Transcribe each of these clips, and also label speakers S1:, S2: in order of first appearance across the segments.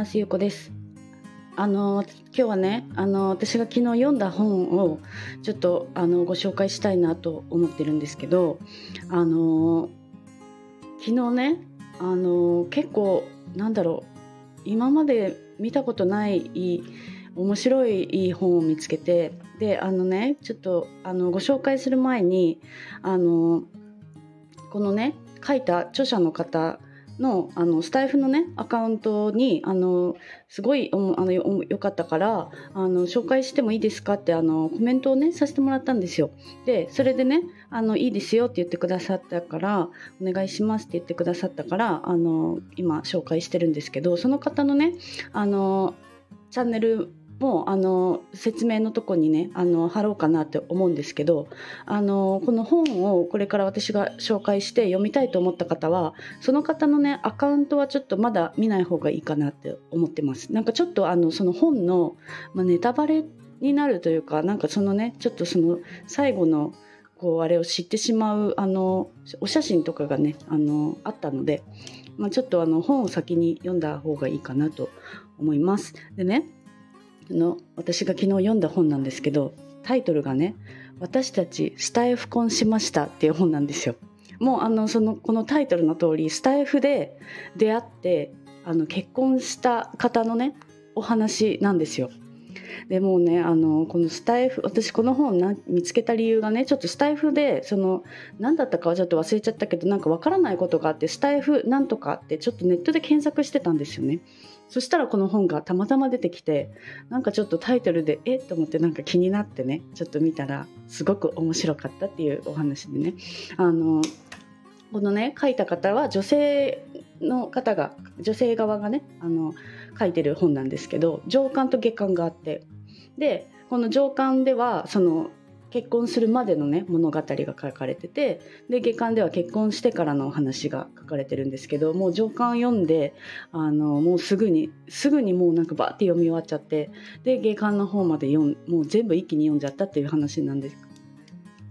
S1: ますゆうこです。あの今日はねあの私が昨日読んだ本をちょっとあのご紹介したいなと思ってるんですけどあの昨日ねあの結構なんだろう今まで見たことない面白い本を見つけてであのねちょっとあのご紹介する前にあのこのね書いた著者の方のあのスタイフのねアカウントにあのすごいあのよよかったからあの紹介してもいいですか？ってあのコメントをねさせてもらったんですよ。でそれでねあのいいですよって言ってくださったからお願いしますって言ってくださったからあの今紹介してるんですけどその方のねあのチャンネルもうあの説明のとこにねあの貼ろうかなって思うんですけどあのこの本をこれから私が紹介して読みたいと思った方はその方のねアカウントはちょっとまだ見ない方がいいかなって思ってますなんかちょっとあのその本の、まあ、ネタバレになるというかなんかそのねちょっとその最後のこうあれを知ってしまうあのお写真とかがねあのあったので、まあ、ちょっとあの本を先に読んだ方がいいかなと思います。でねの私が昨日読んだ本なんですけどタイトルがね「私たちスタイフ婚しました」っていう本なんですよ。もうあのそのこのタイトルの通りスタイフで出会ってあの結婚した方のねお話なんですよ。でもうねあのこのスタイフ私この本な見つけた理由がねちょっとスタイフでその何だったかはちょっと忘れちゃったけどなんかわからないことがあってスタイフなんとかってちょっとネットで検索してたんですよね。そしたらこの本がたまたま出てきてなんかちょっとタイトルでえ？っと思ってなんか気になってねちょっと見たらすごく面白かったっていうお話でね。あのこのね書いた方は女性の方が女性側がねあの書いてる本なんですけど上巻と下巻があって。でこの上巻ではその結婚するまでのね物語が書かれててで下巻では結婚してからのお話が書かれてるんですけどもう上巻読んであのもうすぐにすぐにもうなんかバーって読み終わっちゃってで下巻の方まで読んもう全部一気に読んじゃったっていう話なんです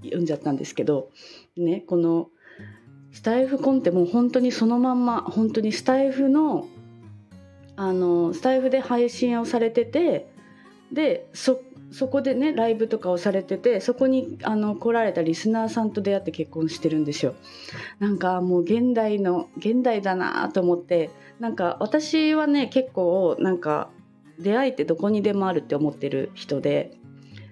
S1: 読んじゃったんですけどねこのスタイフコンってもう本当にそのまんま本当にスタイフのあのスタイフで配信をされててでそそこでねライブとかをされててそこにあの来られたリスナーさんと出会って結婚してるんですよ。なんかもう現代の現代だなと思ってなんか私はね結構なんか出会いってどこにでもあるって思ってる人で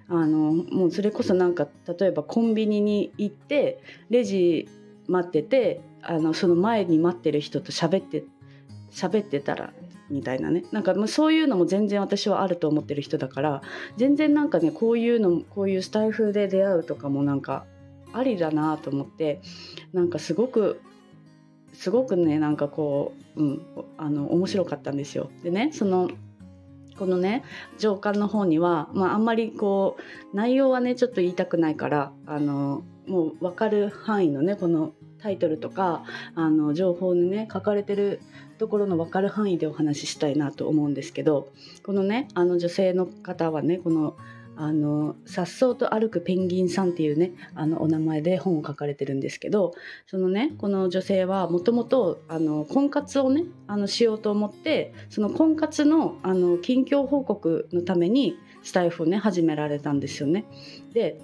S1: あのもうそれこそなんか例えばコンビニに行ってレジ待っててあのその前に待ってる人と喋って喋ってたらみたいなねなんかそういうのも全然私はあると思ってる人だから全然なんかねこういうのこういうスタイフで出会うとかもなんかありだなと思ってなんかすごくすごくねなんかこう、うん、あの面白かったんですよ。でねそのこのね上巻の方には、まあ、あんまりこう内容はねちょっと言いたくないからあのもう分かる範囲のねこのタイトルとかあの情報にね書かれてるところの分かる範囲でお話ししたいなと思うんですけどこのねあの女性の方はねこのあのさっそうと歩くペンギンさんっていうねあのお名前で本を書かれてるんですけどそのねこの女性はもともと婚活をねあのしようと思ってその婚活のあの近況報告のためにスタイフをね始められたんですよね。で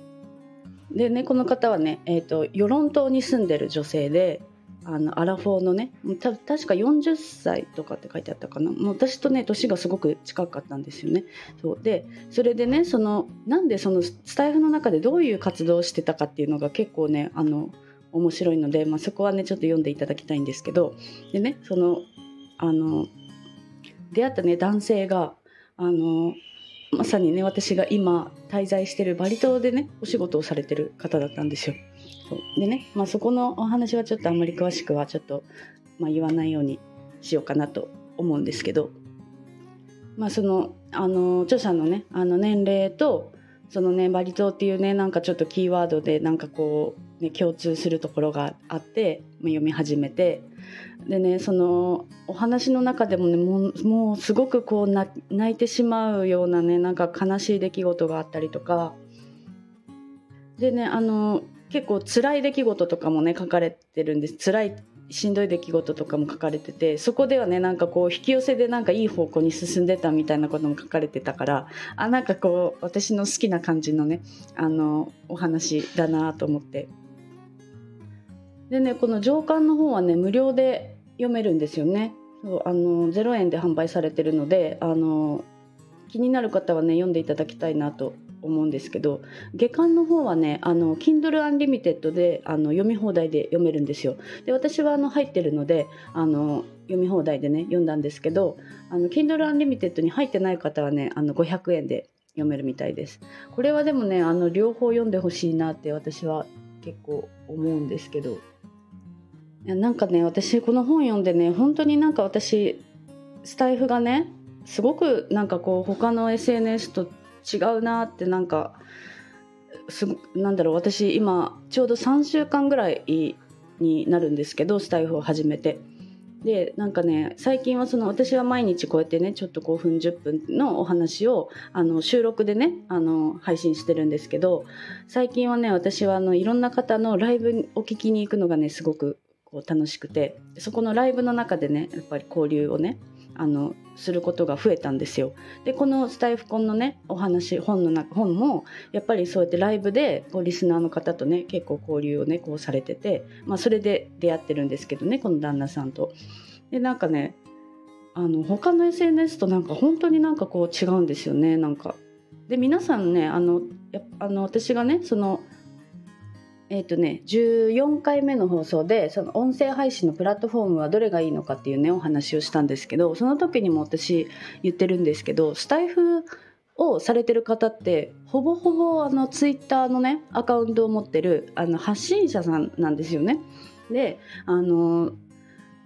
S1: でねこの方はね、えーと、与論島に住んでる女性であのアラフォーのねた確か40歳とかって書いてあったかな。もう私とね年がすごく近かったんですよね。そう。でそれでねそのなんでそのスタイフの中でどういう活動をしてたかっていうのが結構ねあの面白いので、まあ、そこはねちょっと読んでいただきたいんですけど。でねそのあの出会ったね男性があのまさにね私が今滞在してるバリ島でねお仕事をされてる方だったんですよ。そうでね、まあ、そこのお話はちょっとあんまり詳しくはちょっと、まあ、言わないようにしようかなと思うんですけど、まあ、そのあの著者のねあの年齢とそのねバリ島っていうねなんかちょっとキーワードでなんかこう、ね、共通するところがあって、読み始めてでねそのお話の中でもねもうもうすごくこう泣いてしまうようなねなんか悲しい出来事があったりとか。でねあの結構辛い出来事とかもね書かれてるんです。辛いしんどい出来事とかも書かれててそこではねなんかこう引き寄せでなんかいい方向に進んでたみたいなことも書かれてたからあなんかこう私の好きな感じのねあのお話だなと思って。でねこの上巻の方はね無料で読めるんですよね。そうあの0円で販売されてるのであの気になる方はね読んでいただきたいなと思うんですけど下巻の方はねあの Kindle Unlimited であの読み放題で読めるんですよ。で私はあの入ってるのであの読み放題でね読んだんですけどあの Kindle Unlimited に入ってない方はねあの500円で読めるみたいです。これはでもねあの両方読んでほしいなって私は結構思うんですけど。なんかね私この本読んでね本当になんか私スタイフがねすごくなんかこう他の SNS と違うなってなんかすなんだろう私今ちょうど3週間ぐらいになるんですけどスタイフを始めて。でなんかね最近はその私は毎日こうやってねちょっと5分10分のお話をあの収録でねあの配信してるんですけど最近はね私はあのいろんな方のライブを聞きに行くのがねすごくこう楽しくてそこのライブの中でねやっぱり交流をねあのすることが増えたんですよ。でこのスタイフコンのねお話本の中本もやっぱりそうやってライブでこうリスナーの方とね結構交流をねこうされてて、まあ、それで出会ってるんですけどねこの旦那さんと。でなんかねあの他の SNS となんか本当になんかこう違うんですよねなんか。で皆さんねあのやあの私がねそのえっ、ー、とね14回目の放送でその音声配信のプラットフォームはどれがいいのかっていうねお話をしたんですけどその時にも私言ってるんですけどスタイフをされてる方ってほぼほぼあのツイッターのねアカウントを持ってるあの発信者さんなんですよね。であの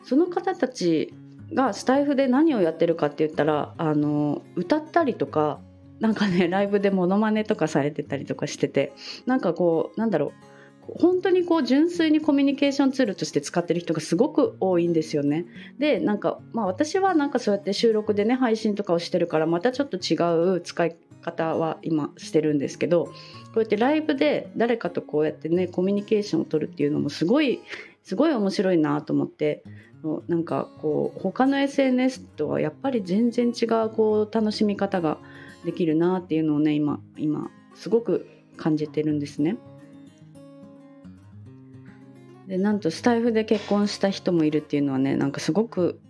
S1: その方たちがスタイフで何をやってるかって言ったらあの歌ったりとかなんかねライブでモノマネとかされてたりとかしててなんかこうなんだろう本当にこう純粋にコミュニケーションツールとして使ってる人がすごく多いんですよね。でなんかまあ私はなんかそうやって収録でね配信とかをしてるからまたちょっと違う使い方は今してるんですけどこうやってライブで誰かとこうやってねコミュニケーションを取るっていうのもすごいすごい面白いなと思ってなんかこう他の SNS とはやっぱり全然違うこう楽しみ方ができるなっていうのをね今今すごく感じてるんですね。でなんとスタイフで結婚した人もいるっていうのはねなんかすごく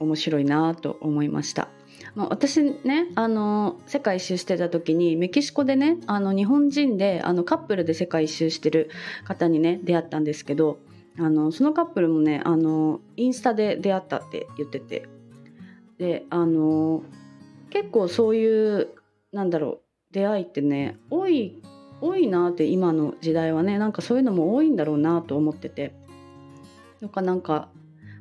S1: 面白いなと思いました。まあ、私ねあの世界一周してた時にメキシコでねあの日本人であのカップルで世界一周してる方にね出会ったんですけどあのそのカップルもねあのインスタで出会ったって言っててであの結構そういうなんだろう出会いってね多い多いなって今の時代はねなんかそういうのも多いんだろうなと思っててとかなんか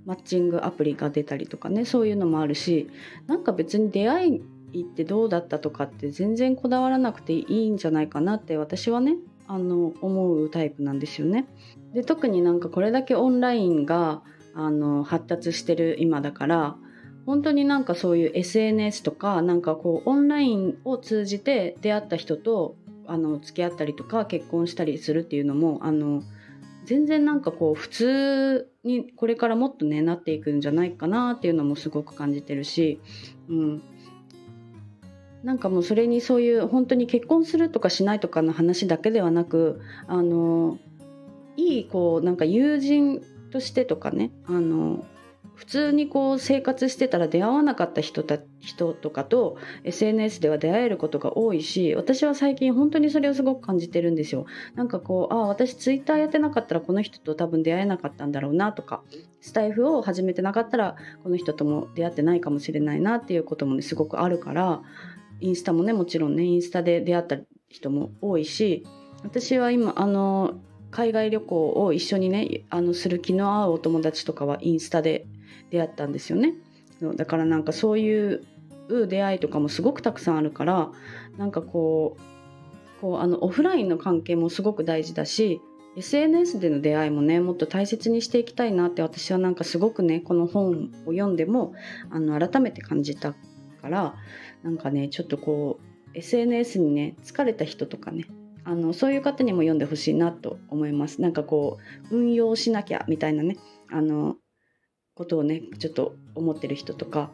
S1: マッチングアプリが出たりとかねそういうのもあるしなんか別に出会いってどうだったとかって全然こだわらなくていいんじゃないかなって私はねあの思うタイプなんですよね。で特になんかこれだけオンラインがあの発達してる今だから本当になんかそういう SNS とかなんかこうオンラインを通じて出会った人とあの付き合ったりとか結婚したりするっていうのもあの全然なんかこう普通にこれからもっとねなっていくんじゃないかなっていうのもすごく感じてるし、うん、なんかもうそれにそういう本当に結婚するとかしないとかの話だけではなくあのいいこうなんか友人としてとかねあの普通にこう生活してたら出会わなかった人た人とかと SNS では出会えることが多いし私は最近本当にそれをすごく感じてるんですよ。なんかこうああ私ツイッターやってなかったらこの人と多分出会えなかったんだろうなとかスタイフを始めてなかったらこの人とも出会ってないかもしれないなっていうこともねすごくあるからインスタもねもちろんねインスタで出会った人も多いし私は今あの海外旅行を一緒にねあのする気の合うお友達とかはインスタで出会ったんですよね。だからなんかそういう出会いとかもすごくたくさんあるからなんかこうこうあのオフラインの関係もすごく大事だし SNS での出会いもねもっと大切にしていきたいなって私はなんかすごくねこの本を読んでもあの改めて感じたからなんかねちょっとこう SNS にね疲れた人とかねあのそういう方にも読んでほしいなと思いますなんかこう運用しなきゃみたいなねあのことをねちょっと思ってる人とか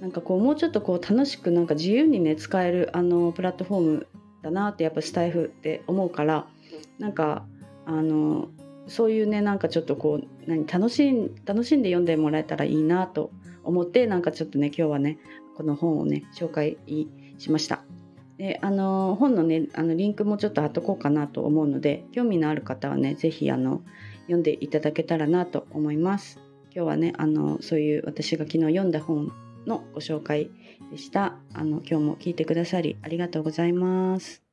S1: なんかこうもうちょっとこう楽しくなんか自由にね使えるあのプラットフォームだなってやっぱスタイフって思うからなんかあのそういうねなんかちょっとこう何楽しん楽しんで読んでもらえたらいいなと思ってなんかちょっとね今日はねこの本をね紹介しました。であの本のねあのリンクもちょっと貼っとこうかなと思うので興味のある方はね是非あの読んでいただけたらなと思います。今日はねあのそういう私が昨日読んだ本のご紹介でした。あの今日も聞いてくださりありがとうございます。